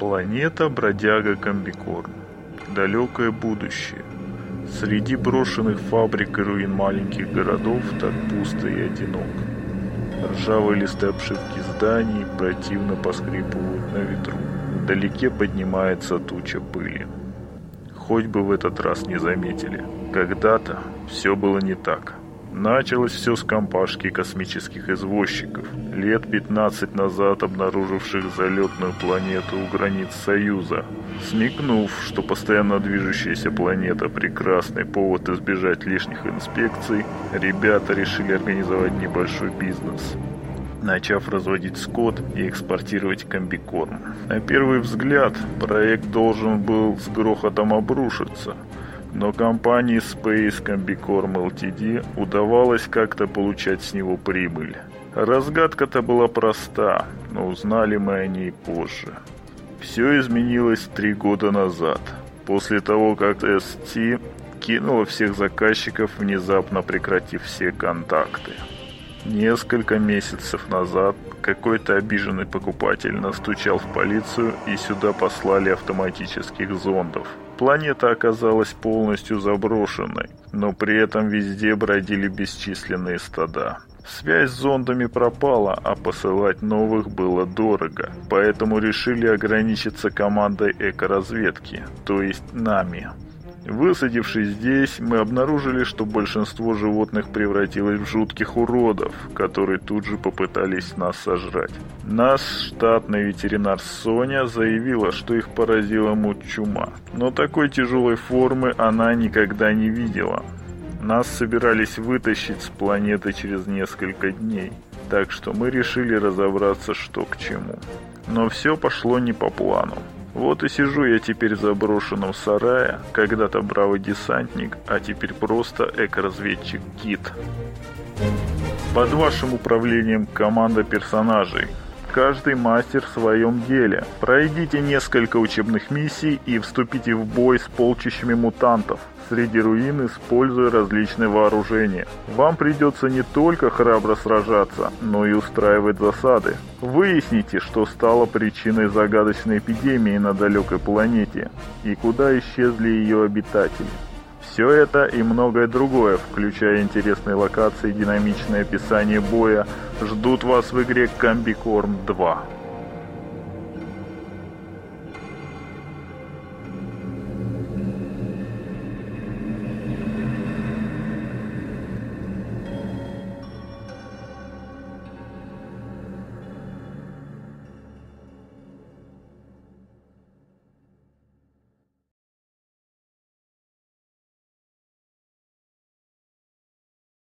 Планета бродяга Комбикорн. Далекое будущее. Среди брошенных фабрик и руин маленьких городов так пусто и одиноко. Ржавые листы обшивки зданий противно поскрипывают на ветру. Вдалеке поднимается туча пыли. Хоть бы в этот раз не заметили. Когда-то все было не так. Началось все с компашки космических извозчиков, лет 15 назад обнаруживших залетную планету у границ Союза. Смекнув, что постоянно движущаяся планета – прекрасный повод избежать лишних инспекций, ребята решили организовать небольшой бизнес начав разводить скот и экспортировать комбикорм. На первый взгляд проект должен был с грохотом обрушиться – но компании Space Combicorm Ltd удавалось как-то получать с него прибыль. Разгадка-то была проста, но узнали мы о ней позже. Все изменилось три года назад, после того, как ST кинула всех заказчиков, внезапно прекратив все контакты. Несколько месяцев назад какой-то обиженный покупатель настучал в полицию и сюда послали автоматических зондов – Планета оказалась полностью заброшенной, но при этом везде бродили бесчисленные стада. Связь с зондами пропала, а посылать новых было дорого, поэтому решили ограничиться командой экоразведки, то есть нами. Высадившись здесь, мы обнаружили, что большинство животных превратилось в жутких уродов, которые тут же попытались нас сожрать. Наш штатный ветеринар Соня заявила, что их поразила муть чума, но такой тяжелой формы она никогда не видела. Нас собирались вытащить с планеты через несколько дней, так что мы решили разобраться, что к чему. Но все пошло не по плану. Вот и сижу я теперь в заброшенном сарае, когда-то бравый десантник, а теперь просто эко-разведчик Кит. Под вашим управлением команда персонажей. Каждый мастер в своем деле. Пройдите несколько учебных миссий и вступите в бой с полчищами мутантов среди руин, используя различные вооружения. Вам придется не только храбро сражаться, но и устраивать засады. Выясните, что стало причиной загадочной эпидемии на далекой планете и куда исчезли ее обитатели. Все это и многое другое, включая интересные локации и динамичное описание боя, ждут вас в игре Комбикорм 2.